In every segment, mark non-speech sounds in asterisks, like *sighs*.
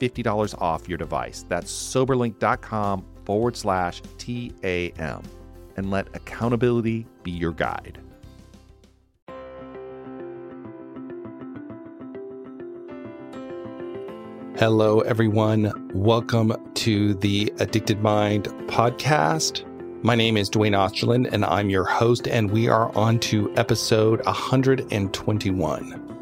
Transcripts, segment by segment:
$50 off your device. That's soberlink.com forward slash TAM. And let accountability be your guide. Hello, everyone. Welcome to the Addicted Mind podcast. My name is Duane Osterlind, and I'm your host, and we are on to episode 121.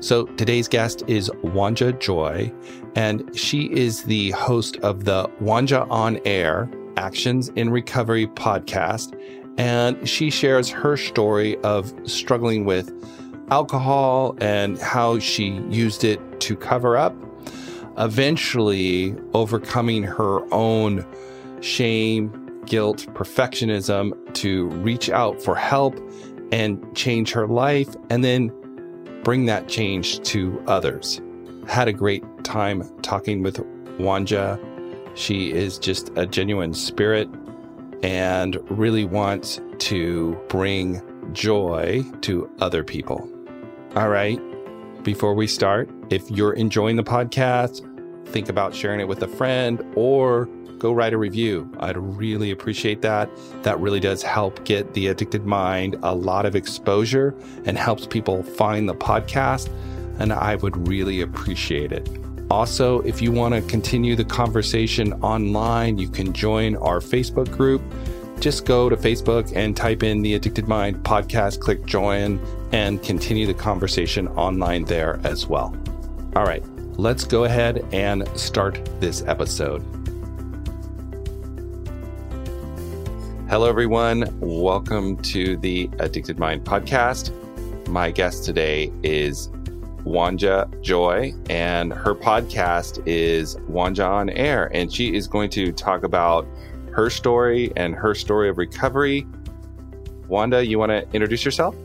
So today's guest is Wanja Joy, and she is the host of the Wanja on Air Actions in Recovery podcast. And she shares her story of struggling with alcohol and how she used it to cover up eventually overcoming her own shame, guilt, perfectionism to reach out for help and change her life and then bring that change to others. Had a great time talking with Wanja. She is just a genuine spirit and really wants to bring joy to other people. All right. Before we start, if you're enjoying the podcast, think about sharing it with a friend or go write a review. I'd really appreciate that. That really does help get the addicted mind a lot of exposure and helps people find the podcast. And I would really appreciate it. Also, if you want to continue the conversation online, you can join our Facebook group. Just go to Facebook and type in the Addicted Mind podcast, click join, and continue the conversation online there as well. All right, let's go ahead and start this episode. Hello, everyone. Welcome to the Addicted Mind podcast. My guest today is Wanja Joy, and her podcast is Wanja on Air. And she is going to talk about her story and her story of recovery. Wanja, you want to introduce yourself?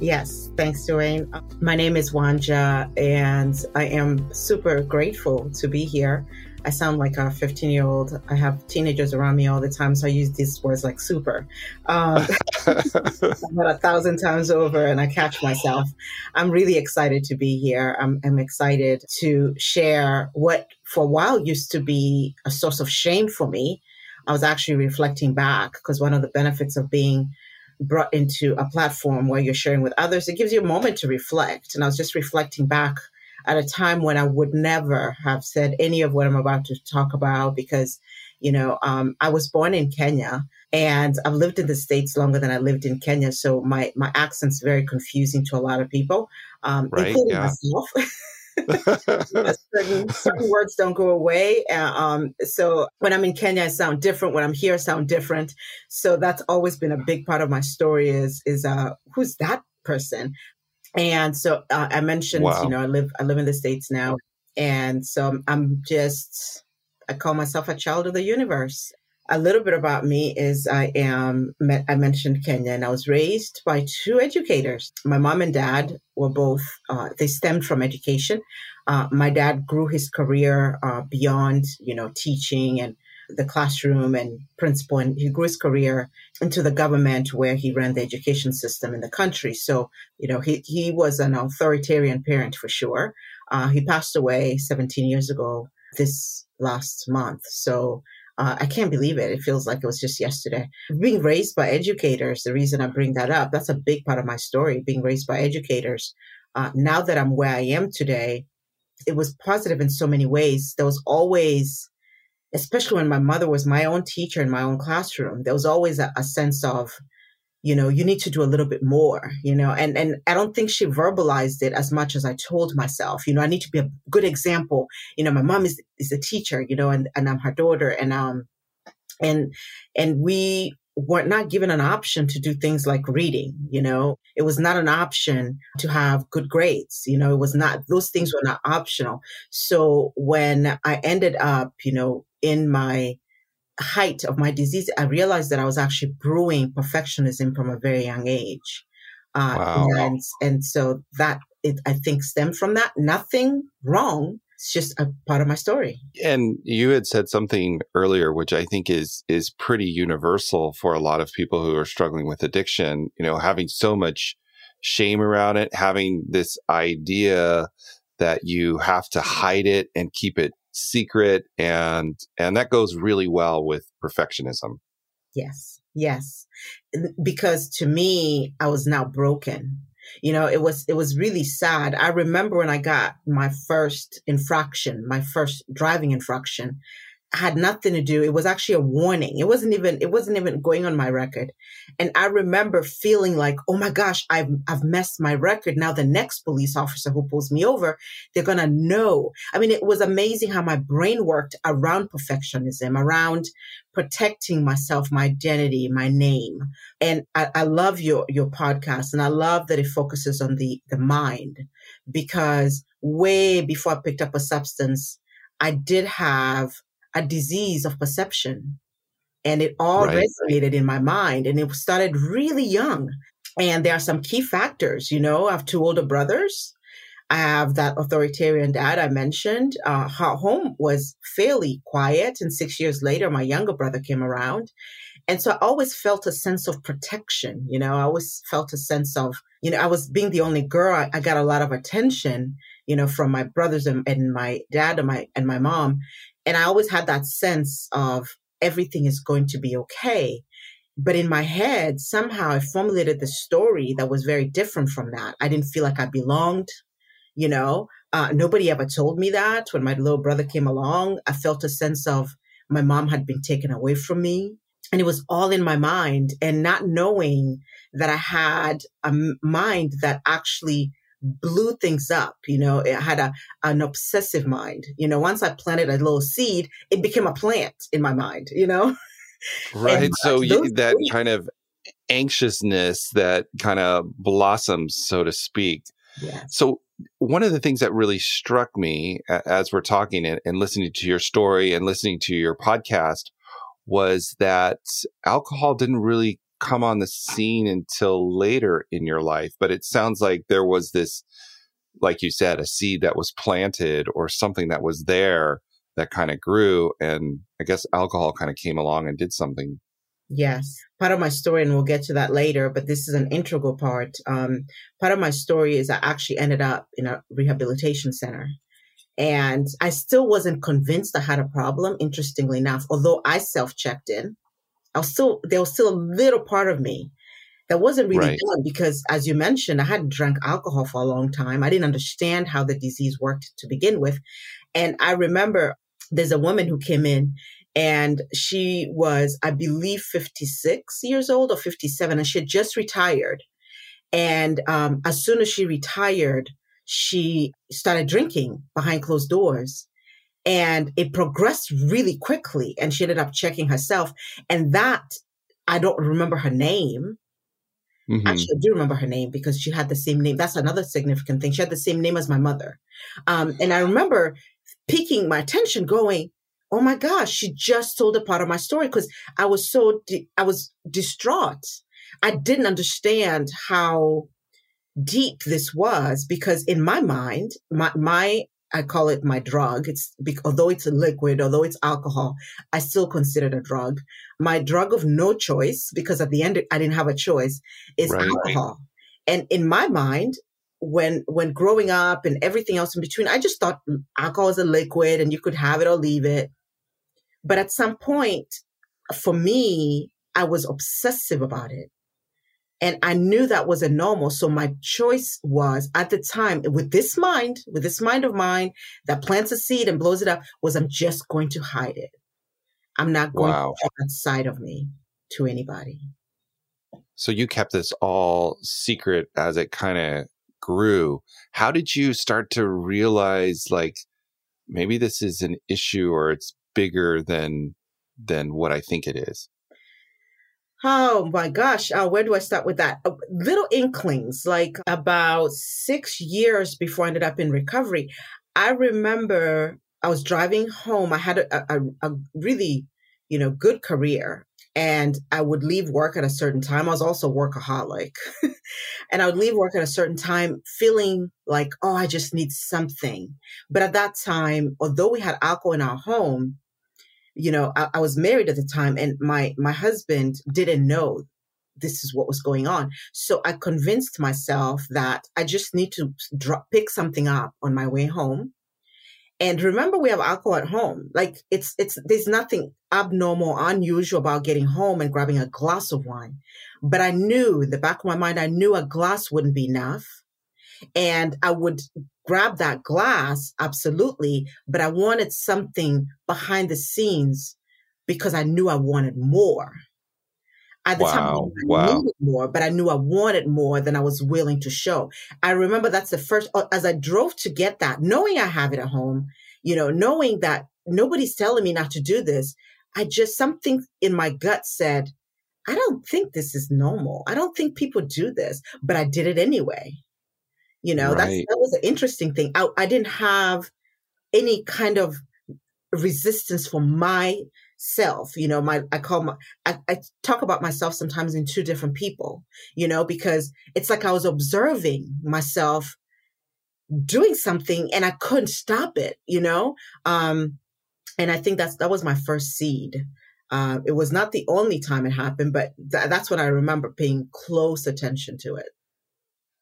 Yes, thanks, Duane. My name is Wanja, and I am super grateful to be here. I sound like a 15 year old. I have teenagers around me all the time, so I use these words like super. Um, *laughs* about a thousand times over, and I catch myself. I'm really excited to be here. I'm, I'm excited to share what, for a while, used to be a source of shame for me. I was actually reflecting back because one of the benefits of being brought into a platform where you're sharing with others, it gives you a moment to reflect. And I was just reflecting back at a time when I would never have said any of what I'm about to talk about because, you know, um, I was born in Kenya and I've lived in the States longer than I lived in Kenya. So my, my accent's very confusing to a lot of people, um, right, including yeah. myself. *laughs* *laughs* certain, certain, words don't go away. Uh, um, so when I'm in Kenya, I sound different. When I'm here, I sound different. So that's always been a big part of my story. Is is uh, who's that person? And so uh, I mentioned, wow. you know, I live I live in the states now, and so I'm just I call myself a child of the universe a little bit about me is I am, I mentioned Kenya, and I was raised by two educators. My mom and dad were both, uh, they stemmed from education. Uh, my dad grew his career uh, beyond, you know, teaching and the classroom and principal, and he grew his career into the government where he ran the education system in the country. So, you know, he, he was an authoritarian parent for sure. Uh, he passed away 17 years ago this last month. So, Uh, I can't believe it. It feels like it was just yesterday. Being raised by educators, the reason I bring that up, that's a big part of my story, being raised by educators. Uh, now that I'm where I am today, it was positive in so many ways. There was always, especially when my mother was my own teacher in my own classroom, there was always a, a sense of, you know, you need to do a little bit more, you know, and, and I don't think she verbalized it as much as I told myself, you know, I need to be a good example. You know, my mom is, is a teacher, you know, and, and I'm her daughter and, um, and, and we were not given an option to do things like reading, you know, it was not an option to have good grades, you know, it was not, those things were not optional. So when I ended up, you know, in my height of my disease, I realized that I was actually brewing perfectionism from a very young age. Uh, wow. and, and so that it, I think stemmed from that. Nothing wrong. It's just a part of my story. And you had said something earlier, which I think is is pretty universal for a lot of people who are struggling with addiction. You know, having so much shame around it, having this idea that you have to hide it and keep it secret and and that goes really well with perfectionism yes yes because to me i was now broken you know it was it was really sad. I remember when i got my first infraction my first driving infraction had nothing to do. It was actually a warning. It wasn't even, it wasn't even going on my record. And I remember feeling like, oh my gosh, I've, I've messed my record. Now the next police officer who pulls me over, they're going to know. I mean, it was amazing how my brain worked around perfectionism, around protecting myself, my identity, my name. And I, I love your, your podcast and I love that it focuses on the, the mind because way before I picked up a substance, I did have a disease of perception. And it all right. resonated in my mind. And it started really young. And there are some key factors. You know, I have two older brothers. I have that authoritarian dad I mentioned. Uh, home was fairly quiet. And six years later, my younger brother came around. And so I always felt a sense of protection. You know, I always felt a sense of, you know, I was being the only girl. I, I got a lot of attention, you know, from my brothers and, and my dad and my, and my mom. And I always had that sense of everything is going to be okay. But in my head, somehow I formulated the story that was very different from that. I didn't feel like I belonged, you know. Uh, nobody ever told me that. When my little brother came along, I felt a sense of my mom had been taken away from me. And it was all in my mind and not knowing that I had a mind that actually blew things up. You know, it had a an obsessive mind. You know, once I planted a little seed, it became a plant in my mind. You know, *laughs* right. And so you, that kind of anxiousness that kind of blossoms, so to speak. Yes. So one of the things that really struck me as we're talking and, and listening to your story and listening to your podcast was that alcohol didn't really come on the scene until later in your life, but it sounds like there was this, like you said, a seed that was planted or something that was there that kind of grew. And I guess alcohol kind of came along and did something. Yes. Part of my story, and we'll get to that later, but this is an integral part. Um, part of my story is I actually ended up in a rehabilitation center. And I still wasn't convinced I had a problem, interestingly enough, although I self checked in. I was still there was still a little part of me that wasn't really right. done because, as you mentioned, I hadn't drank alcohol for a long time. I didn't understand how the disease worked to begin with, and I remember there's a woman who came in and she was, I believe, 56 years old or 57, and she had just retired. And um, as soon as she retired, she started drinking behind closed doors and it progressed really quickly and she ended up checking herself and that i don't remember her name. Mm-hmm. actually i do remember her name because she had the same name. That's another significant thing. She had the same name as my mother. Um, and i remember piquing my attention going oh my gosh she just told a part of my story because i was so i was distraught. I didn't understand how deep this was because in my mind my my I call it my drug. It's although it's a liquid, although it's alcohol, I still consider it a drug. My drug of no choice, because at the end I didn't have a choice, is right, alcohol. And in my mind, when when growing up and everything else in between, I just thought alcohol is a liquid and you could have it or leave it. But at some point, for me, I was obsessive about it. And I knew that wasn't normal. So my choice was at the time with this mind, with this mind of mine that plants a seed and blows it up was I'm just going to hide it. I'm not going wow. to that side of me to anybody. So you kept this all secret as it kind of grew. How did you start to realize like maybe this is an issue or it's bigger than than what I think it is? Oh my gosh, uh, where do I start with that? Uh, little inklings, like about six years before I ended up in recovery. I remember I was driving home. I had a, a, a really, you know, good career and I would leave work at a certain time. I was also workaholic. *laughs* and I would leave work at a certain time feeling like, oh, I just need something. But at that time, although we had alcohol in our home, you know, I, I was married at the time and my, my husband didn't know this is what was going on. So I convinced myself that I just need to drop, pick something up on my way home. And remember, we have alcohol at home. Like it's, it's, there's nothing abnormal, unusual about getting home and grabbing a glass of wine. But I knew in the back of my mind, I knew a glass wouldn't be enough. And I would grab that glass, absolutely, but I wanted something behind the scenes because I knew I wanted more. At the wow, time, I wow. needed more, but I knew I wanted more than I was willing to show. I remember that's the first, uh, as I drove to get that, knowing I have it at home, you know, knowing that nobody's telling me not to do this. I just, something in my gut said, I don't think this is normal. I don't think people do this, but I did it anyway. You know, right. that's, that was an interesting thing. I, I didn't have any kind of resistance for myself. You know, my, I call my, I, I talk about myself sometimes in two different people, you know, because it's like I was observing myself doing something and I couldn't stop it, you know? Um, and I think that's, that was my first seed. Uh, it was not the only time it happened, but th- that's when I remember paying close attention to it.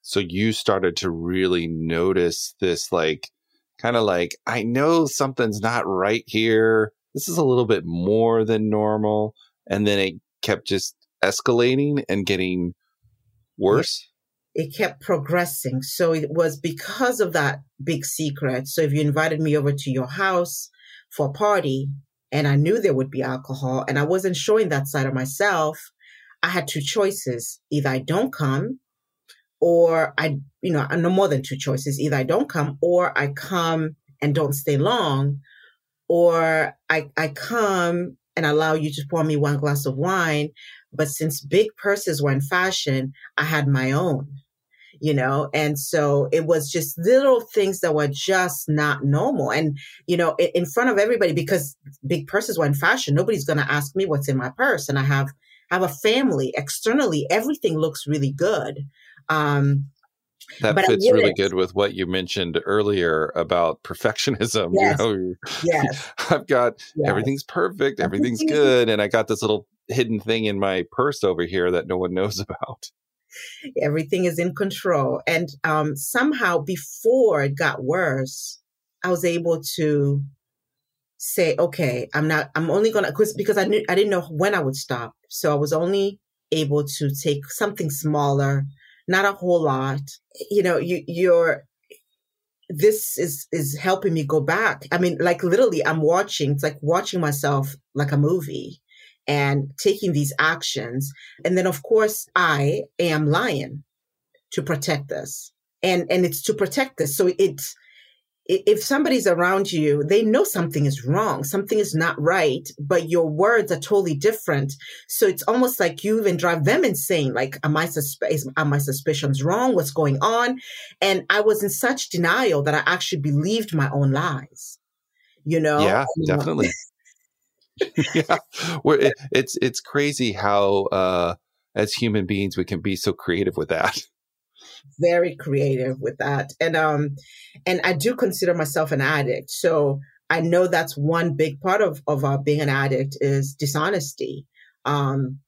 So you started to really notice this, like, kind of like, I know something's not right here. This is a little bit more than normal. And then it kept just escalating and getting worse. It kept progressing. So it was because of that big secret. So if you invited me over to your house for a party and I knew there would be alcohol and I wasn't showing that side of myself, I had two choices. Either I don't come or I, you know, no more than two choices. Either I don't come or I come and don't stay long, or I, I come and allow you to pour me one glass of wine. But since big purses were in fashion, I had my own, you know, and so it was just little things that were just not normal. And, you know, in front of everybody, because big purses were in fashion, nobody's going to ask me what's in my purse. And I have, have a family externally. Everything looks really good. Um, that fits really good with what you mentioned earlier about perfectionism. Yes. You know, yes. *laughs* I've got yes. everything's perfect, everything's good, and I got this little hidden thing in my purse over here that no one knows *laughs* about. Everything is in control, and um, somehow before it got worse, I was able to say, "Okay, I'm not. I'm only gonna because because I knew I didn't know when I would stop, so I was only able to take something smaller." Not a whole lot. You know, you, you're, this is, is helping me go back. I mean, like literally I'm watching, it's like watching myself like a movie and taking these actions. And then of course I am lying to protect this. And, and it's to protect this. So it's, if somebody's around you, they know something is wrong, something is not right, but your words are totally different. So it's almost like you even drive them insane. Like, am I susp- are my suspicions wrong? What's going on? And I was in such denial that I actually believed my own lies. You know? Yeah, definitely. *laughs* *laughs* yeah, it, it's it's crazy how uh, as human beings we can be so creative with that very creative with that. And um and I do consider myself an addict. So I know that's one big part of of uh, being an addict is dishonesty. Um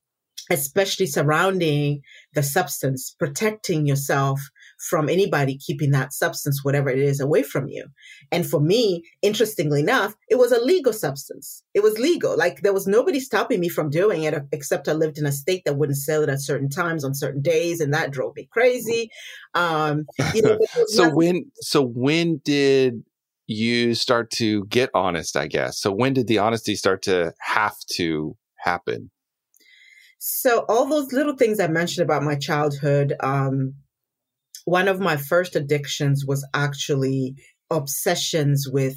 especially surrounding the substance, protecting yourself from anybody keeping that substance, whatever it is, away from you. And for me, interestingly enough, it was a legal substance. It was legal. Like there was nobody stopping me from doing it, except I lived in a state that wouldn't sell it at certain times on certain days, and that drove me crazy. Um, you know, *laughs* so nothing- when, so when did you start to get honest? I guess. So when did the honesty start to have to happen? So all those little things I mentioned about my childhood, um, one of my first addictions was actually obsessions with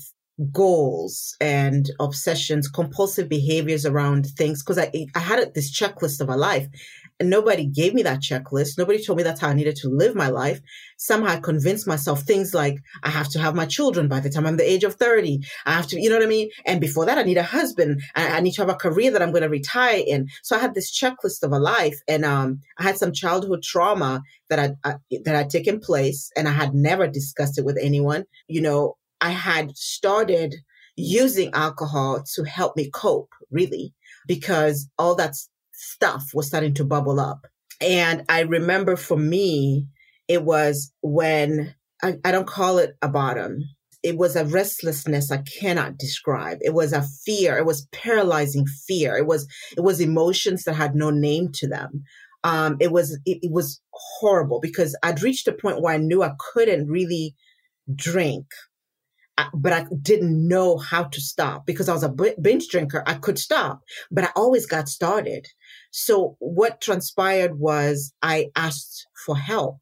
goals and obsessions, compulsive behaviors around things. Cause I, I had this checklist of a life and nobody gave me that checklist. Nobody told me that's how I needed to live my life. Somehow I convinced myself things like I have to have my children by the time I'm the age of 30. I have to, you know what I mean? And before that, I need a husband. I, I need to have a career that I'm going to retire in. So I had this checklist of a life and, um, I had some childhood trauma that had, that had taken place and I had never discussed it with anyone. You know, I had started using alcohol to help me cope, really, because all that's stuff was starting to bubble up. And I remember for me, it was when I, I don't call it a bottom. It was a restlessness I cannot describe. It was a fear. It was paralyzing fear. It was, it was emotions that had no name to them. Um, it was, it, it was horrible because I'd reached a point where I knew I couldn't really drink but I didn't know how to stop because I was a binge drinker. I could stop, but I always got started. So what transpired was I asked for help.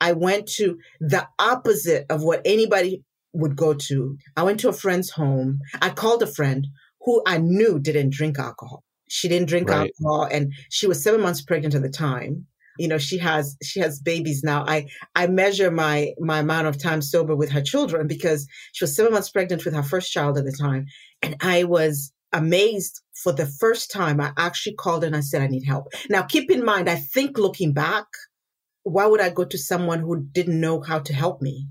I went to the opposite of what anybody would go to. I went to a friend's home. I called a friend who I knew didn't drink alcohol. She didn't drink right. alcohol and she was seven months pregnant at the time you know she has she has babies now i i measure my my amount of time sober with her children because she was seven months pregnant with her first child at the time and i was amazed for the first time i actually called and i said i need help now keep in mind i think looking back why would i go to someone who didn't know how to help me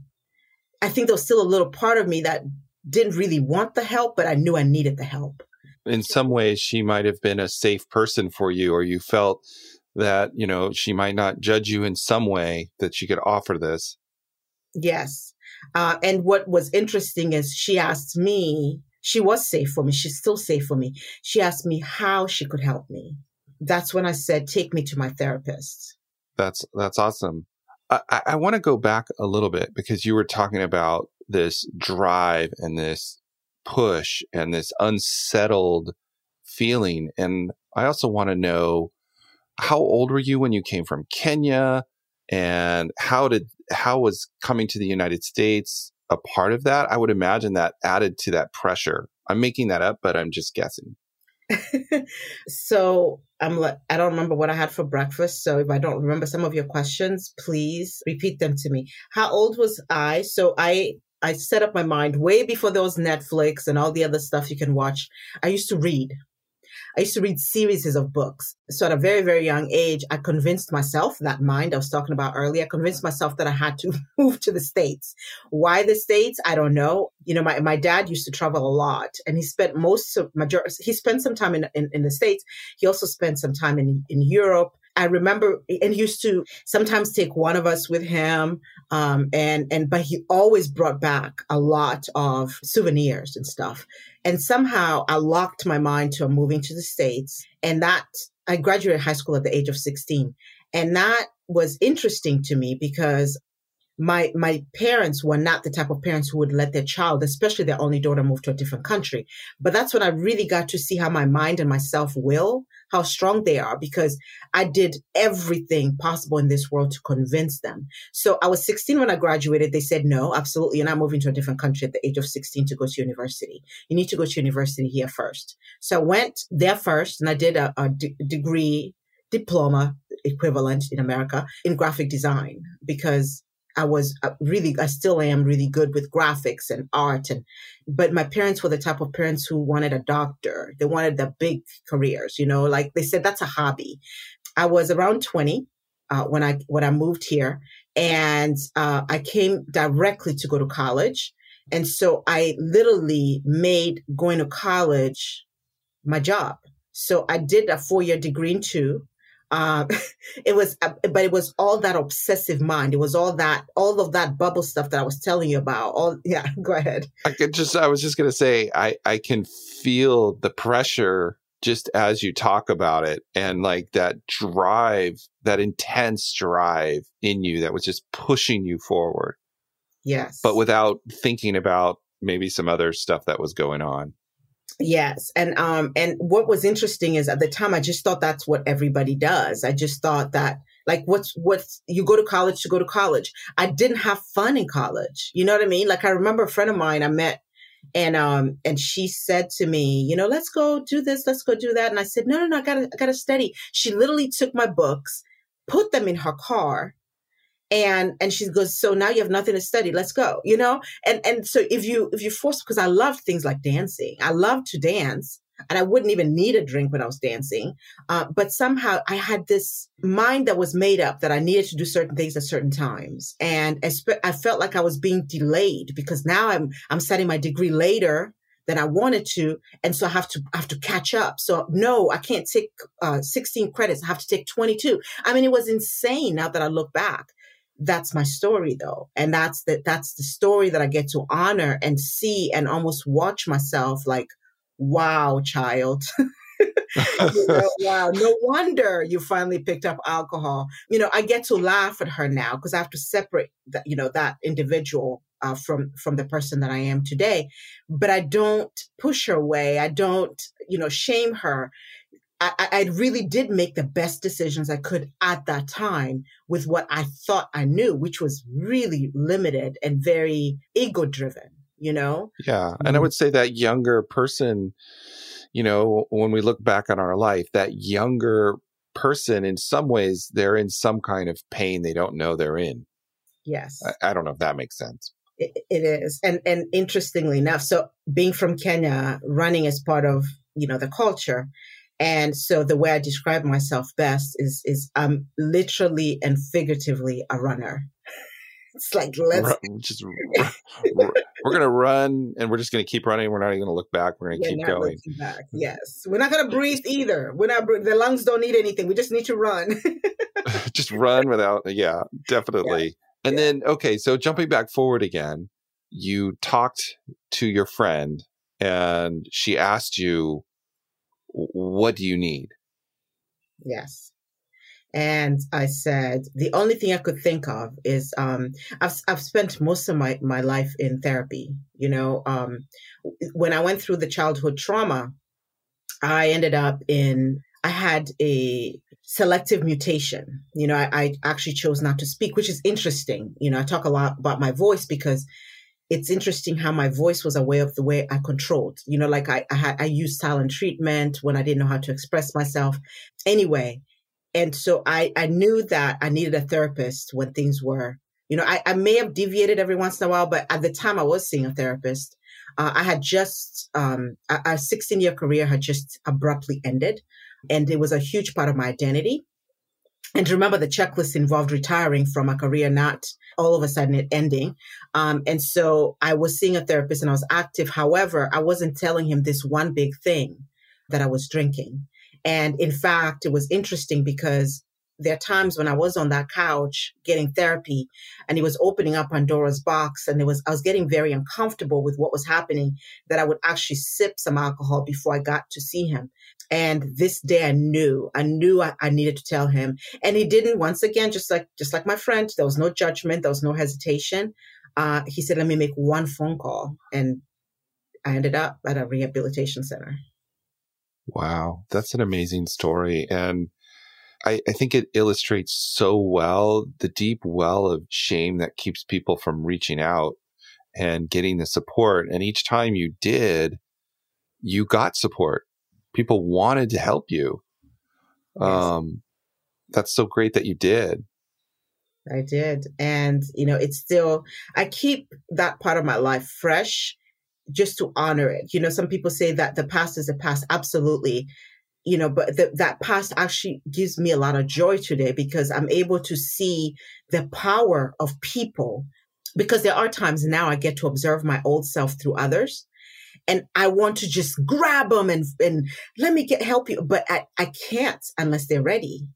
i think there was still a little part of me that didn't really want the help but i knew i needed the help in some ways she might have been a safe person for you or you felt that, you know, she might not judge you in some way that she could offer this. Yes. Uh, and what was interesting is she asked me, she was safe for me. She's still safe for me. She asked me how she could help me. That's when I said, take me to my therapist. That's, that's awesome. I, I want to go back a little bit because you were talking about this drive and this push and this unsettled feeling. And I also want to know how old were you when you came from Kenya? And how did, how was coming to the United States a part of that? I would imagine that added to that pressure. I'm making that up, but I'm just guessing. *laughs* so I'm like, I don't remember what I had for breakfast. So if I don't remember some of your questions, please repeat them to me. How old was I? So I I set up my mind way before there was Netflix and all the other stuff you can watch. I used to read. I used to read series of books. So at a very, very young age, I convinced myself that mind I was talking about earlier, I convinced myself that I had to *laughs* move to the States. Why the States? I don't know. You know, my, my dad used to travel a lot and he spent most of majority, he spent some time in, in, in the States. He also spent some time in, in Europe. I remember and used to sometimes take one of us with him. Um, and, and, but he always brought back a lot of souvenirs and stuff. And somehow I locked my mind to moving to the States. And that I graduated high school at the age of 16. And that was interesting to me because my my parents were not the type of parents who would let their child, especially their only daughter, move to a different country. But that's when I really got to see how my mind and my self will, how strong they are, because I did everything possible in this world to convince them. So I was 16 when I graduated. They said, no, absolutely. You're not moving to a different country at the age of 16 to go to university. You need to go to university here first. So I went there first and I did a, a d- degree diploma equivalent in America in graphic design because I was uh, really, I still am really good with graphics and art. And, but my parents were the type of parents who wanted a doctor. They wanted the big careers, you know, like they said, that's a hobby. I was around 20, uh, when I, when I moved here and, uh, I came directly to go to college. And so I literally made going to college my job. So I did a four year degree in two Um, *laughs* it was, uh, but it was all that obsessive mind. It was all that, all of that bubble stuff that I was telling you about. All, *laughs* yeah, go ahead. I could just, I was just going to say, I, I can feel the pressure just as you talk about it and like that drive, that intense drive in you that was just pushing you forward. Yes. But without thinking about maybe some other stuff that was going on. Yes. And um and what was interesting is at the time I just thought that's what everybody does. I just thought that like what's what's you go to college to go to college. I didn't have fun in college. You know what I mean? Like I remember a friend of mine I met and um and she said to me, you know, let's go do this, let's go do that. And I said, no, no, no, I gotta I gotta study. She literally took my books, put them in her car, and and she goes so now you have nothing to study let's go you know and and so if you if you force because i love things like dancing i love to dance and i wouldn't even need a drink when i was dancing uh, but somehow i had this mind that was made up that i needed to do certain things at certain times and i felt like i was being delayed because now i'm i'm setting my degree later than I wanted to, and so I have to I have to catch up. So no, I can't take uh, 16 credits. I have to take 22. I mean, it was insane. Now that I look back, that's my story though. And that's the that's the story that i get to honor and see and almost watch myself like wow child. *laughs* You know, *laughs* wow no wonder you finally picked up alcohol. You know i get to laugh at her now because i have to separate that you know that individual uh, from from the person that i am today. But i don't push her away. I don't you know shame her I, I really did make the best decisions I could at that time with what I thought I knew, which was really limited and very ego driven, you know? Yeah. And I mm-hmm. would say that younger person, you know, when we look back on our life, that younger person, in some ways, they're in some kind of pain they don't know they're in. Yes. I, I don't know if that makes sense. It, it is. And, and interestingly enough, so being from Kenya, running as part of, you know, the culture, and so the way I describe myself best is is I'm literally and figuratively a runner. *laughs* It's like let's run, just we're gonna run and we're just gonna keep running. We're not even gonna look back. We're gonna keep going. Yes, we're not gonna breathe either. We're not. The lungs don't need anything. We just need to run. *laughs* just run without. Yeah, *laughs* definitely. Yeah. And yeah. then okay, so jumping back forward again, you talked to your friend and she asked you what do you need? Yes. And I said, the only thing I could think of is um, I've, I've spent most of my, my life in therapy. You know, um, when I went through the childhood trauma, I ended up in, I had a selective mutation. You know, I, I actually chose not to speak, which is interesting. You know, I talk a lot about my voice because it's interesting how my voice was aware of the way I controlled. You know, like I, I I used silent treatment when I didn't know how to express myself. Anyway, and so I, I knew that I needed a therapist when things were, you know, I, I may have deviated every once in a while, but at the time I was seeing a therapist. Uh, I had just, um, a 16 year career had just abruptly ended and it was a huge part of my identity. And remember, the checklist involved retiring from a career, not all of a sudden it ending. Um, and so I was seeing a therapist and I was active. However, I wasn't telling him this one big thing that I was drinking. And in fact, it was interesting because there are times when I was on that couch getting therapy and he was opening up Pandora's box and it was, I was getting very uncomfortable with what was happening that I would actually sip some alcohol before I got to see him. And this day I knew, I knew I, I, needed to tell him. And he didn't once again, just like, just like my friend, there was no judgment. There was no hesitation. Uh, he said, let me make one phone call. And I ended up at a rehabilitation center. Wow. That's an amazing story. And I, I think it illustrates so well the deep well of shame that keeps people from reaching out and getting the support. And each time you did, you got support people wanted to help you. Yes. Um, that's so great that you did. I did. And, you know, it's still, I keep that part of my life fresh just to honor it. You know, some people say that the past is the past. Absolutely. You know, but the, that past actually gives me a lot of joy today because I'm able to see the power of people. Because there are times now I get to observe my old self through others and I want to just grab them and, and let me get help you. But I, I can't unless they're ready.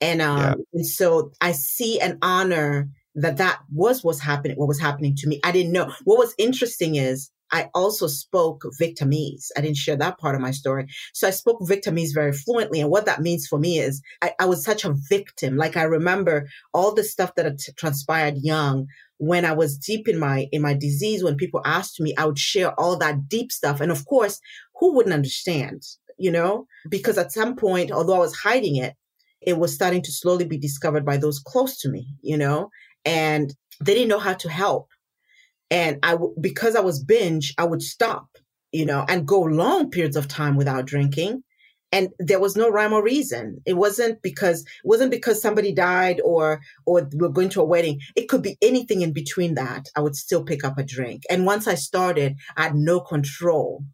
And, um, yeah. and so I see and honor that that was what's happening, what was happening to me. I didn't know. What was interesting is I also spoke victimese. I didn't share that part of my story. So I spoke victimese very fluently. And what that means for me is I, I was such a victim. Like I remember all the stuff that had transpired young when I was deep in my, in my disease. When people asked me, I would share all that deep stuff. And of course, who wouldn't understand, you know, because at some point, although I was hiding it, it was starting to slowly be discovered by those close to me, you know, and they didn't know how to help and I, because I was binge, I would stop, you know, and go long periods of time without drinking. And there was no rhyme or reason. It wasn't because, it wasn't because somebody died or, or we're going to a wedding. It could be anything in between that. I would still pick up a drink. And once I started, I had no control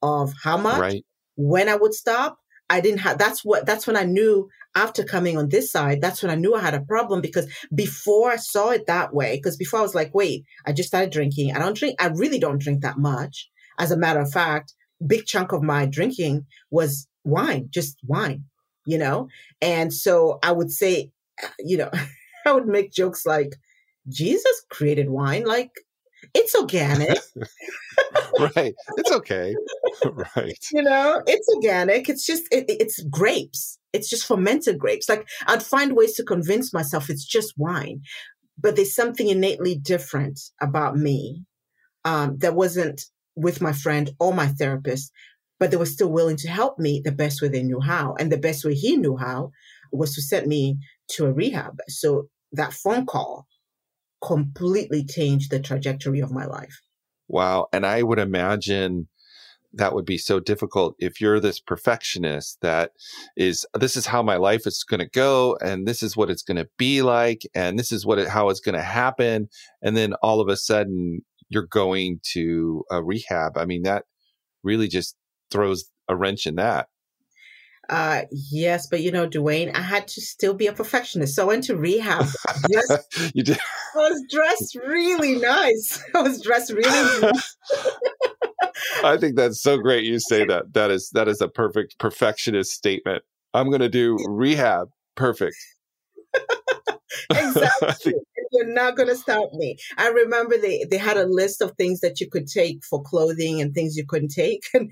of how much, right. when I would stop. I didn't have, that's what, that's when I knew after coming on this side, that's when I knew I had a problem because before I saw it that way, because before I was like, wait, I just started drinking. I don't drink, I really don't drink that much. As a matter of fact, big chunk of my drinking was wine, just wine, you know? And so I would say, you know, *laughs* I would make jokes like, Jesus created wine. Like, it's organic. *laughs* right. It's okay. *laughs* right. You know, it's organic. It's just, it, it's grapes. It's just fermented grapes. Like I'd find ways to convince myself it's just wine, but there's something innately different about me um, that wasn't with my friend or my therapist, but they were still willing to help me the best way they knew how. And the best way he knew how was to send me to a rehab. So that phone call completely changed the trajectory of my life. Wow. And I would imagine that would be so difficult if you're this perfectionist that is this is how my life is going to go and this is what it's going to be like and this is what it, how it's going to happen and then all of a sudden you're going to a rehab i mean that really just throws a wrench in that uh, yes, but you know, Duane, I had to still be a perfectionist. So I went to rehab. *laughs* you did. I was dressed really nice. *laughs* I was dressed really nice. *laughs* I think that's so great you say that. That is that is a perfect perfectionist statement. I'm going to do rehab. Perfect. *laughs* exactly. You're not going to stop me. I remember they, they had a list of things that you could take for clothing and things you couldn't take. *laughs*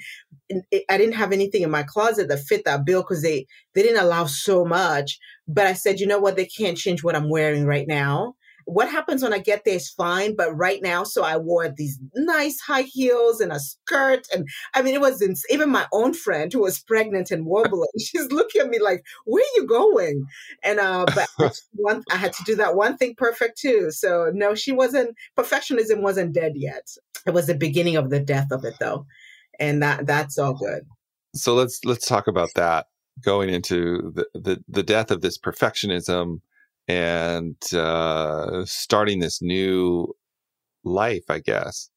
And it, I didn't have anything in my closet that fit that bill because they, they didn't allow so much. But I said, you know what? They can't change what I'm wearing right now what happens when I get there is fine. But right now, so I wore these nice high heels and a skirt. And I mean, it was ins- even my own friend who was pregnant and wobbling. *laughs* She's looking at me like, where are you going? And, uh, but *laughs* one, I had to do that one thing perfect too. So no, she wasn't, perfectionism wasn't dead yet. It was the beginning of the death of it though. And that, that's all good. So let's, let's talk about that going into the, the, the death of this perfectionism and uh, starting this new life, I guess.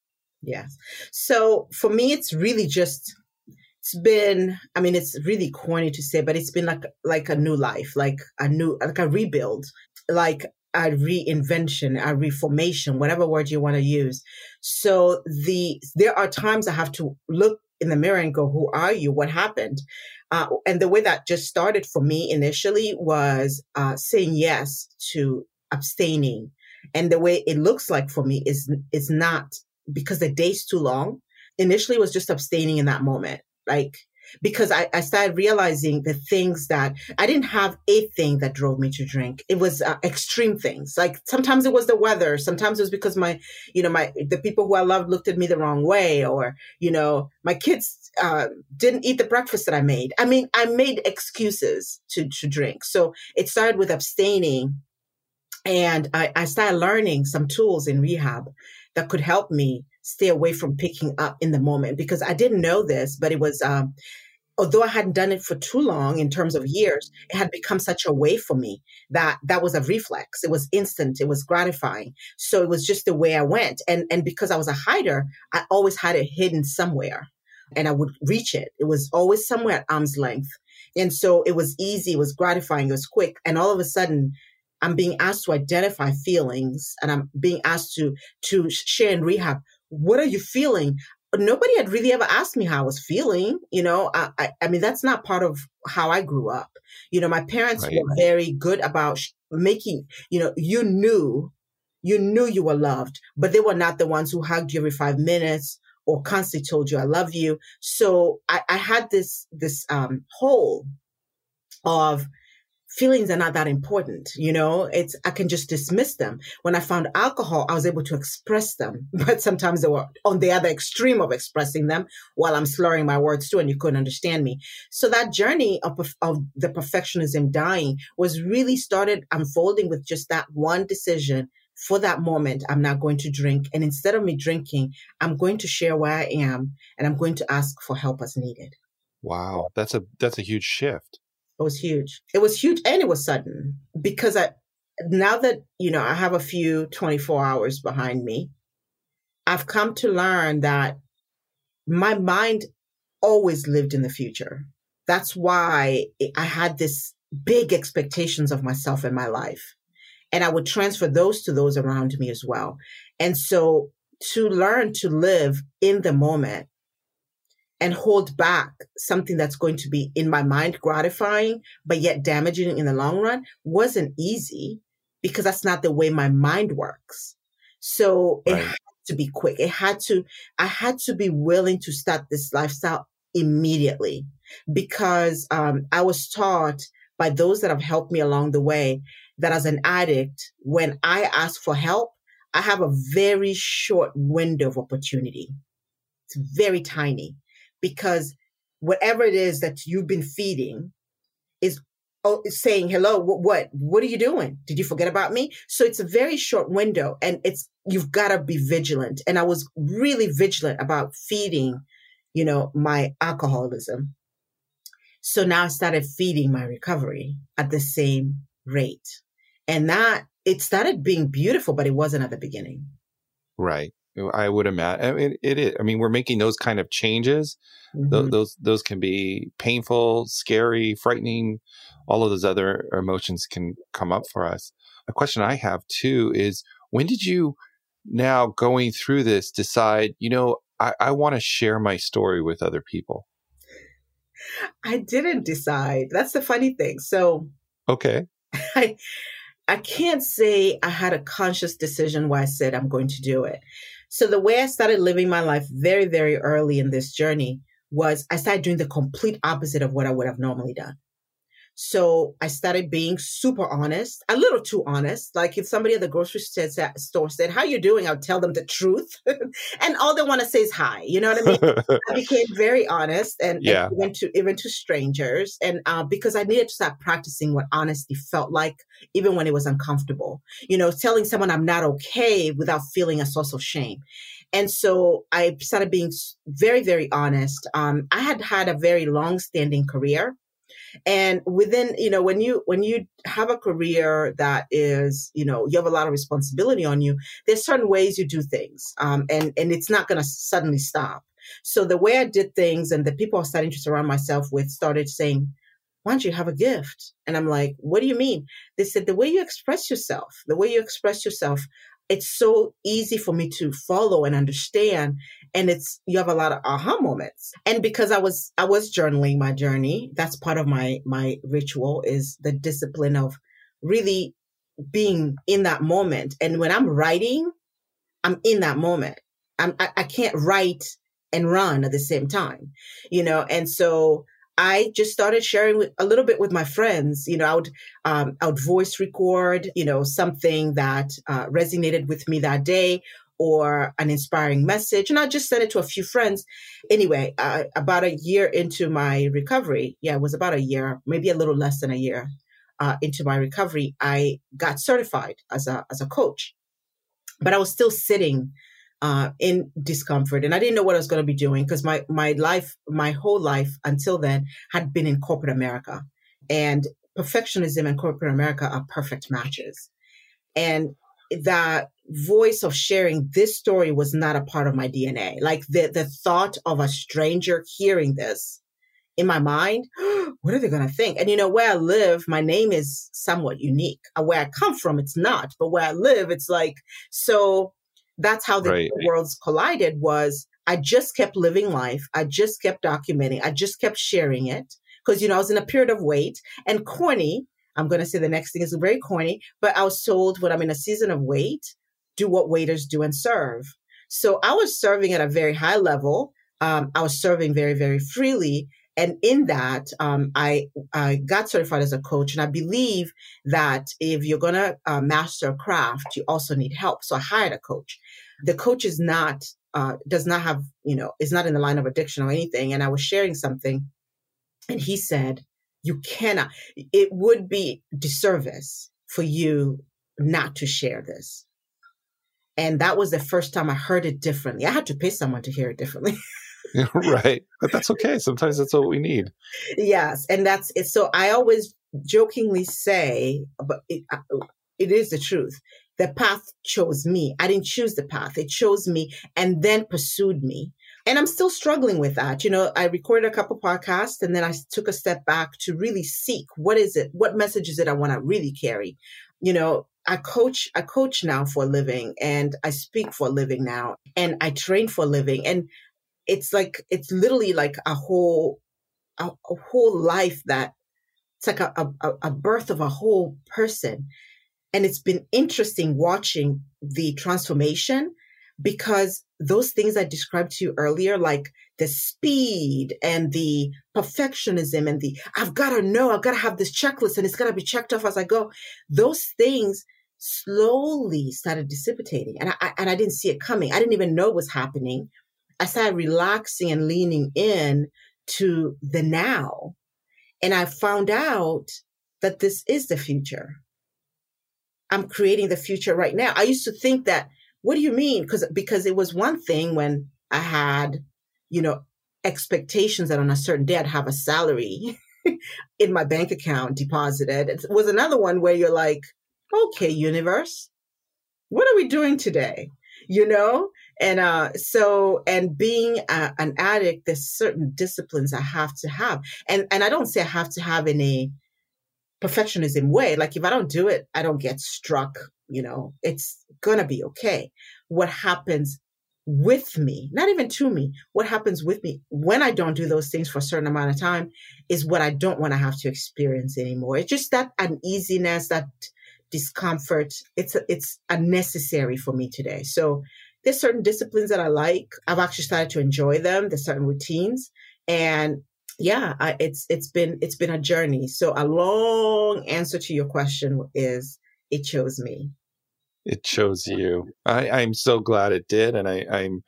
Yes. So for me, it's really just it's been i mean it's really corny to say but it's been like like a new life like a new like a rebuild like a reinvention a reformation whatever word you want to use so the there are times i have to look in the mirror and go who are you what happened uh, and the way that just started for me initially was uh, saying yes to abstaining. And the way it looks like for me is is not because the day's too long. Initially, was just abstaining in that moment, like because I, I started realizing the things that I didn't have a thing that drove me to drink. It was uh, extreme things. Like sometimes it was the weather. Sometimes it was because my, you know, my, the people who I loved looked at me the wrong way or, you know, my kids uh, didn't eat the breakfast that I made. I mean, I made excuses to, to drink. So it started with abstaining and I, I started learning some tools in rehab that could help me stay away from picking up in the moment because I didn't know this, but it was, um, although I hadn't done it for too long in terms of years, it had become such a way for me that that was a reflex. It was instant. It was gratifying. So it was just the way I went. And, and because I was a hider, I always had it hidden somewhere and I would reach it. It was always somewhere at arm's length. And so it was easy. It was gratifying. It was quick. And all of a sudden, I'm being asked to identify feelings and I'm being asked to, to share in rehab what are you feeling? nobody had really ever asked me how I was feeling. You know, I, I, I mean, that's not part of how I grew up. You know, my parents right. were very good about sh- making, you know, you knew, you knew you were loved, but they were not the ones who hugged you every five minutes or constantly told you I love you. So I, I had this, this, um, hole of feelings are not that important. You know, it's, I can just dismiss them. When I found alcohol, I was able to express them, *laughs* but sometimes they were on the other extreme of expressing them while I'm slurring my words too, and you couldn't understand me. So that journey of, of the perfectionism dying was really started unfolding with just that one decision for that moment, I'm not going to drink. And instead of me drinking, I'm going to share where I am and I'm going to ask for help as needed. Wow. That's a, that's a huge shift. It was huge. It was huge and it was sudden because I, now that, you know, I have a few 24 hours behind me, I've come to learn that my mind always lived in the future. That's why I had this big expectations of myself in my life. And I would transfer those to those around me as well. And so to learn to live in the moment and hold back something that's going to be in my mind gratifying, but yet damaging in the long run wasn't easy because that's not the way my mind works. So right. it had to be quick. It had to, I had to be willing to start this lifestyle immediately because um, I was taught by those that have helped me along the way that as an addict, when I ask for help, I have a very short window of opportunity. It's very tiny because whatever it is that you've been feeding is oh, saying hello what, what what are you doing? Did you forget about me? So it's a very short window and it's you've got to be vigilant. And i was really vigilant about feeding you know my alcoholism. So now i started feeding my recovery at the same rate and that it started being beautiful but it wasn't at the beginning right I would imagine. I mean, it is. I mean, we're making those kind of changes. Mm-hmm. Th- those those can be painful, scary, frightening. All of those other emotions can come up for us. A question I have too is: When did you, now going through this, decide? You know, I, I want to share my story with other people. I didn't decide. That's the funny thing. So, okay, *laughs* I I can't say I had a conscious decision why I said I'm going to do it. So the way I started living my life very, very early in this journey was I started doing the complete opposite of what I would have normally done. So I started being super honest, a little too honest. Like if somebody at the grocery store said, "How you doing?" I'll tell them the truth, *laughs* and all they want to say is "Hi." You know what I mean? I *laughs* became very honest, and, yeah. and even to even to strangers, and uh, because I needed to start practicing what honesty felt like, even when it was uncomfortable. You know, telling someone I'm not okay without feeling a source of shame. And so I started being very, very honest. Um, I had had a very long-standing career and within, you know, when you, when you have a career that is, you know, you have a lot of responsibility on you, there's certain ways you do things. Um, and, and it's not going to suddenly stop. So the way I did things and the people I starting to surround myself with started saying, why don't you have a gift? And I'm like, what do you mean? They said, the way you express yourself, the way you express yourself, it's so easy for me to follow and understand and it's you have a lot of aha moments. And because i was i was journaling my journey that's part of my my ritual is the discipline of really being in that moment. And when i'm writing i'm in that moment. I'm, I, I can't write and run at the same time you know? And so I just started sharing with, a little bit with my friends. You know, I would um, I would voice record, you know, something that uh, resonated with me that day, or an inspiring message, and I just send it to a few friends. Anyway, uh, about a year into my recovery, yeah, it was about a year, maybe a little less than a year uh, into my recovery, I got certified as a as a coach, but I was still sitting uh, in discomfort. And I didn't know what I was going to be doing because my, my life, my whole life until then had been in corporate America. And perfectionism and corporate America are perfect matches. And that voice of sharing this story was not a part of my DNA. Like the, the thought of a stranger hearing this in my mind, *gasps* what are they going to think? And you know, where I live, my name is somewhat unique. Where I come from, it's not, but where I live, it's like, so that's how the right. worlds collided was I just kept living life. I just kept documenting. I just kept sharing it because, you know, I was in a period of wait and corny. I'm going to say the next thing is very corny, but I was told when I'm in a season of wait, do what waiters do and serve. So I was serving at a very high level. Um, I was serving very, very freely. And in that, um, I, I got certified as a coach. And I believe that if you're going to uh, master a craft, you also need help. So I hired a coach. The coach is not, uh, does not have, you know, is not in the line of addiction or anything. And I was sharing something and he said, you cannot, it would be disservice for you not to share this. And that was the first time I heard it differently. I had to pay someone to hear it differently. *laughs* *laughs* right. But that's okay. Sometimes that's what we need. Yes. And that's it. So I always jokingly say, but it, it is the truth. The path chose me. I didn't choose the path. It chose me and then pursued me. And I'm still struggling with that. You know, I recorded a couple podcasts and then I took a step back to really seek what is it? What message is it I want to really carry? You know, I coach, I coach now for a living and I speak for a living now and I train for a living. And it's like it's literally like a whole a, a whole life that it's like a, a, a birth of a whole person and it's been interesting watching the transformation because those things I described to you earlier, like the speed and the perfectionism and the I've got to know, I've got to have this checklist and it's got to be checked off as I go. Those things slowly started dissipating and I, and I didn't see it coming. I didn't even know it was happening I started relaxing and leaning in to the now. And I found out that this is the future. I'm creating the future right now. I used to think that, what do you mean? Because because it was one thing when I had, you know, expectations that on a certain day I'd have a salary *laughs* in my bank account deposited. It was another one where you're like, okay, universe, what are we doing today? You know? And uh, so, and being a, an addict, there's certain disciplines I have to have. And, and I don't say I have to have in a perfectionism way. Like if I don't do it, I don't get struck, you know, it's to be okay. What happens with me, not even to me, what happens with me when I don't do those things for a certain amount of time is what I don't want to have to experience anymore. It's just that uneasiness, that discomfort. It's, it's unnecessary for me today. So there's certain disciplines that I like. I've actually started to enjoy them. There's certain routines and yeah, I, it's, it's been, it's been a journey. So a long answer to your question is it chose me. It chose you. I, I'm so glad it did. And I, I'm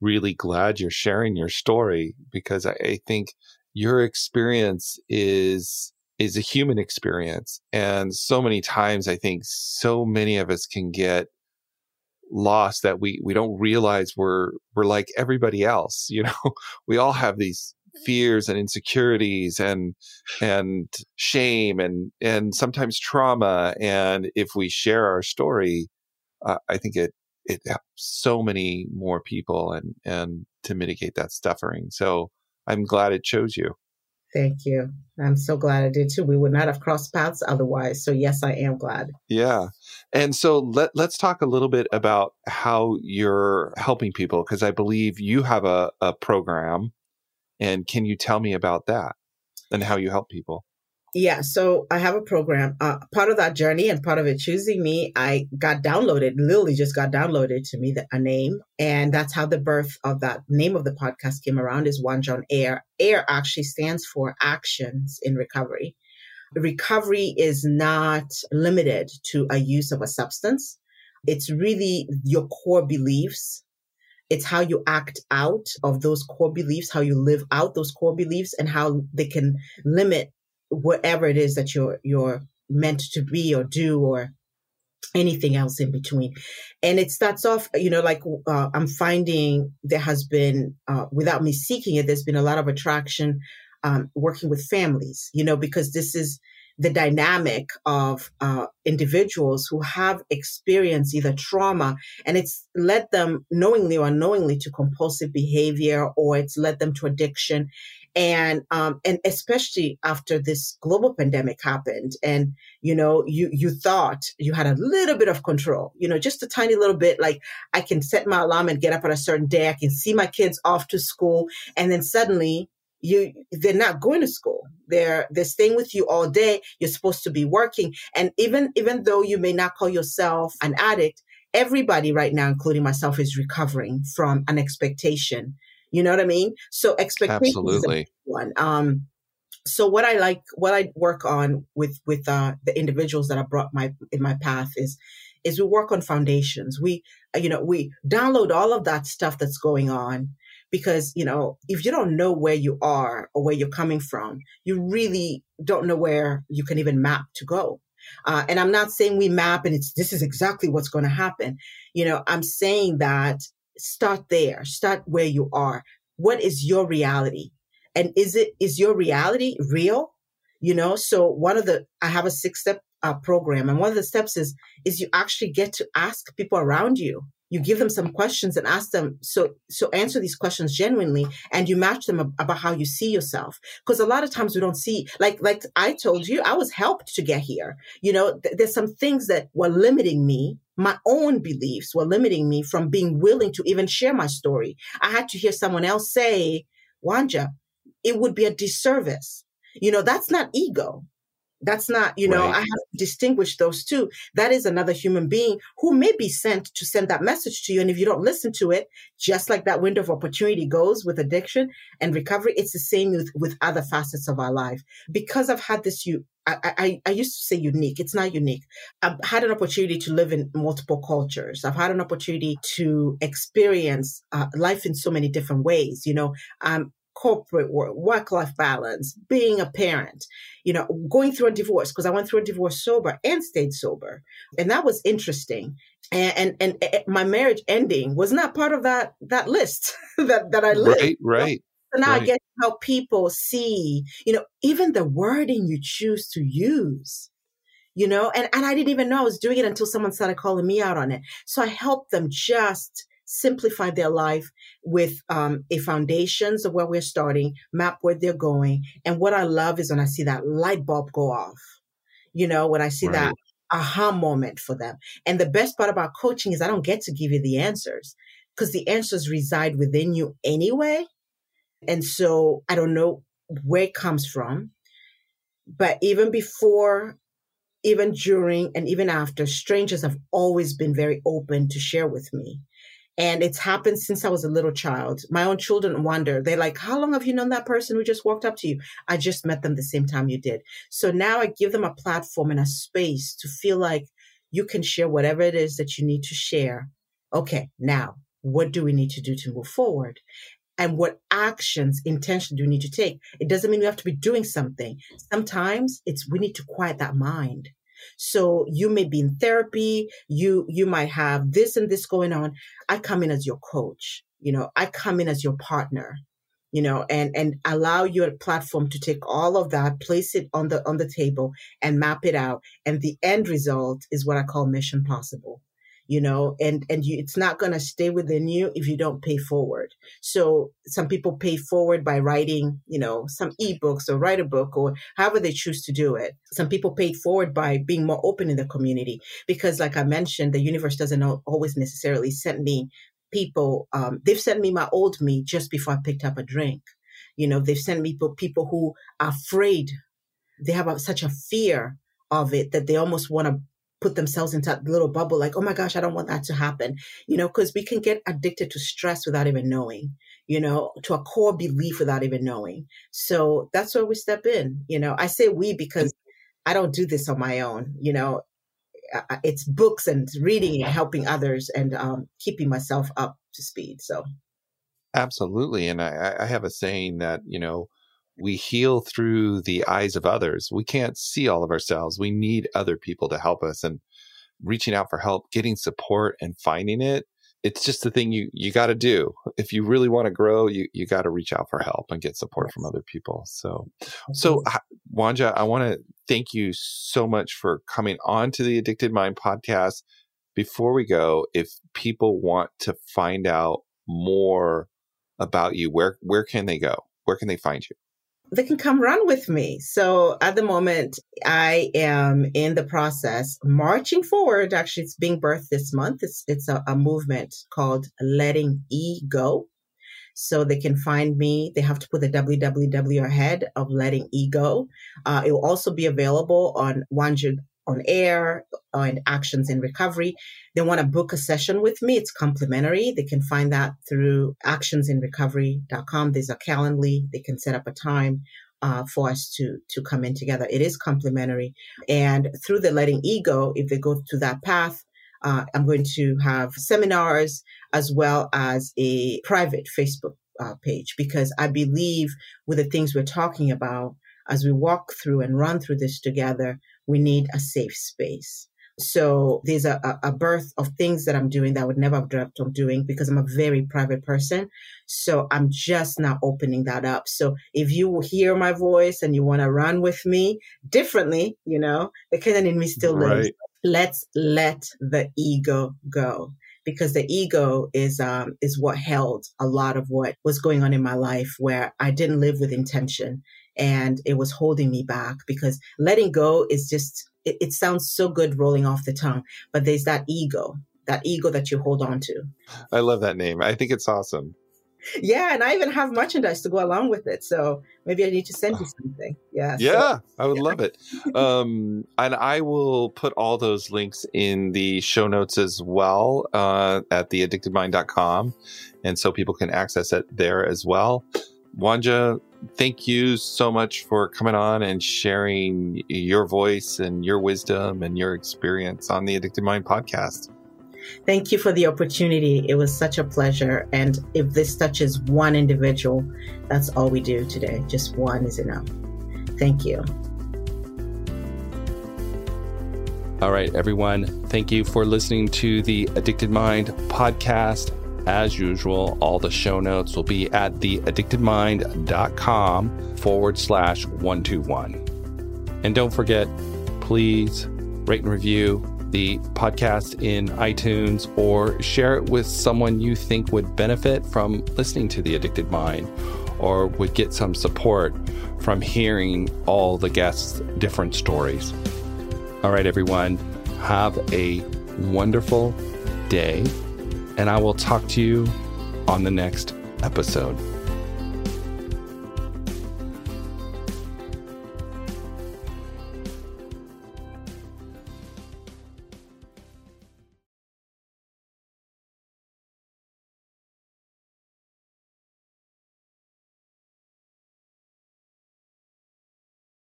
really glad you're sharing your story because I, I think your experience is is a human experience. And so many times I think so many of us can get lost that we we don't realize we're we're like everybody else you *laughs* know? We all have these fears and insecurities and and shame and and sometimes trauma and if we share our story uh, i think it it helps so many more people and and to mitigate that suffering. So i'm glad it chose you Thank you. I'm so glad I did too. We would not have crossed paths otherwise. So yes, I am glad. Yeah. And so let, let's talk a little bit about how you're helping people because I believe you have a, a program. And can you tell me about that and how you help people? Yeah, so I have a program. Uh, part of that journey and part of it choosing me, I got downloaded, literally just got downloaded to me the, a name. And that's how the birth of that name of the podcast came around is Wanja on Air. AIR actually stands for Actions in Recovery. Recovery is not limited to a use of a substance. It's really your core beliefs. It's how you act out of those core beliefs, how you live out those core beliefs and how they can limit whatever it is that you're you're meant to be or do or anything else in between. And it starts off you know like uh, i'm finding there has been uh, without me seeking it there's been a lot of attraction um, working with families you know because this is the dynamic of uh, individuals who have experienced either trauma and it's led them knowingly or unknowingly to compulsive behavior or it's led them to addiction and um, and especially after this global pandemic happened, and you know, you you thought you had a little bit of control, you know, just a tiny little bit. Like I can set my alarm and get up at a certain day. I can see my kids off to school, and then suddenly you they're not going to school they're they're staying with you all day you're supposed to be working and even even though you may not call yourself an addict everybody right now including myself is recovering from an expectation you know what i mean? So expectation absolutely. one. Um so what i like what i work on with with uh the individuals that i brought my in my path is is we work on foundations. We you know we download all of that stuff that's going on because you know if you don't know where you are or where you're coming from you really don't know where you can even map to go. Uh, and i'm not saying we map and it's this is exactly what's going to happen. You know i'm saying that start there. Start where you are. What is your reality? And is it is your reality real? You know so one of the i have a six step uh, program and one of the steps is is you actually get to ask people around you you give them some questions and ask them so so answer these questions genuinely and you match them ab- about how you see yourself. Because a lot of times we don't see like like i told you i was helped to get here. You know th- there's some things that were limiting me my own beliefs were limiting me from being willing to even share my story. I had to hear someone else say wanja it would be a disservice. You know that's not ego that's not, you know, right. I have to distinguish those two. That is another human being who may be sent to send that message to you. And if you don't listen to it, just like that window of opportunity goes with addiction and recovery, it's the same with, with other facets of our life. Because I've had this, you, I, I, I used to say unique. It's not unique. I've had an opportunity to live in multiple cultures. I've had an opportunity to experience uh, life in so many different ways. You know, um, corporate work, work life balance, being a parent, you know, going through a divorce because I went through a divorce sober and stayed sober. And that was interesting. And, and, and eh, eh, my marriage ending was not part of that, that list *laughs* that, that I lived. Right, right. So now right. I get to help people see, you know, even the wording you choose to use you know and, and i didn't even know i was doing it until someone started calling me out on it so i helped them just simplify their life with um, a foundations of where we're starting, map where they're going. And what I love is when I see that light bulb go off, you know, when I see right. that aha moment for them. And the best part about coaching is I don't get to give you the answers because the answers reside within you anyway. And so I don't know where it comes from. But even before, even during, and even after, strangers have always been very open to share with me and it's happened since I was a little child. My own children wonder, they're like, How long have you known that person who just walked up to you? I just met them the same time you did. So now I give them a platform and a space to feel like you can share whatever it is that you need to share. Okay, now what do we need to do to move forward? And what actions, intention do we need to take? It doesn't mean we have to be doing something. Sometimes it's we need to quiet that mind so you may be in therapy, you you might have this and this going on. I come in as your coach. You know, I come in as your partner you know and and allow your platform to take all of that place it on the on the table and map it out and the end result is what i call mission possible you know, and, and you, it's not going to stay within you if you don't pay forward. So some people pay forward by writing, you know, some ebooks or write a book or however they choose to do it. Some people pay forward by being more open in the community because like I mentioned, the universe doesn't always necessarily send me people. Um, they've sent me my old me just before I picked up a drink. You know, they've sent me people who are afraid. They have a, such a fear of it that they almost want to put themselves into that little bubble like oh my gosh i don't want that to happen you know because we can get addicted to stress without even knowing you know to a core belief without even knowing. So that's where we step in you know. I say we because i don't do this on my own you know. It's books and reading and helping others and um, keeping myself up to speed so. Absolutely and I, I have a saying that you know we heal through the eyes of others. We can't see all of ourselves. We need other people to help us and reaching out for help, getting support and finding it. It's just the thing you, you got to do. If you really want to grow, you, you got to reach out for help and get support from other people. So, so Wanja, I want to thank you so much for coming on to the Addicted Mind podcast. Before we go, if people want to find out more about you, where, where can they go? where can they find you? They can come run with me. So at the moment, I am in the process marching forward. Actually, it's being birthed this month. It's, it's a, a movement called Letting E Go. So they can find me. They have to put the www ahead of Letting E Go. Uh, it will also be available on Wanja on air and actions in recovery. They want to book a session with me. It's complimentary. They can find that through actionsinrecovery.com. There's a Calendly. They can set up a time uh, for us to to come in together. It is complimentary, and through the letting ego, if they go to that path, uh, I'm going to have seminars as well as a private Facebook uh, page because I believe with the things we're talking about as we walk through and run through this together, we need a safe space. So there's a, a birth of things that I'm doing that I would never have dreamt of doing because I'm a very private person. So I'm just now opening that up. So if you hear my voice and you want to run with me differently, you know, the kid in me still lives. Right. Let's let the ego go because the ego is um, is what held a lot of what was going on in my life where I didn't live with intention and it was holding me back because letting go is just it, it sounds so good rolling off the tongue, but there's that ego, that ego that you hold on to. I love that name. I think it's awesome. Yeah, and I even have merchandise to go along with it. So maybe I need to send you *sighs* something. Yeah. Yeah, so, I would yeah. love it. Um, and I will put all those links in the show notes as well uh, at theaddictedmind.com. And so people can access it there as well. Wanja, thank you so much for coming on and sharing your voice and your wisdom and your experience on the Addicted Mind podcast. Thank you for the opportunity. It was such a pleasure. And if this touches one individual, that's all we do today. Just one is enough. Thank you. All right, everyone. Thank you for listening to the Addicted Mind podcast. As usual, all the show notes will be at theaddictedmind.com forward slash 121. And don't forget, please rate and review the podcast in iTunes or share it with someone you think would benefit from listening to The Addicted Mind or would get some support from hearing all the guests' different stories. All right, everyone, have a wonderful day and I will talk to you on the next episode.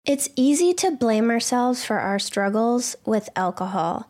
It's easy to blame ourselves for our struggles with alcohol.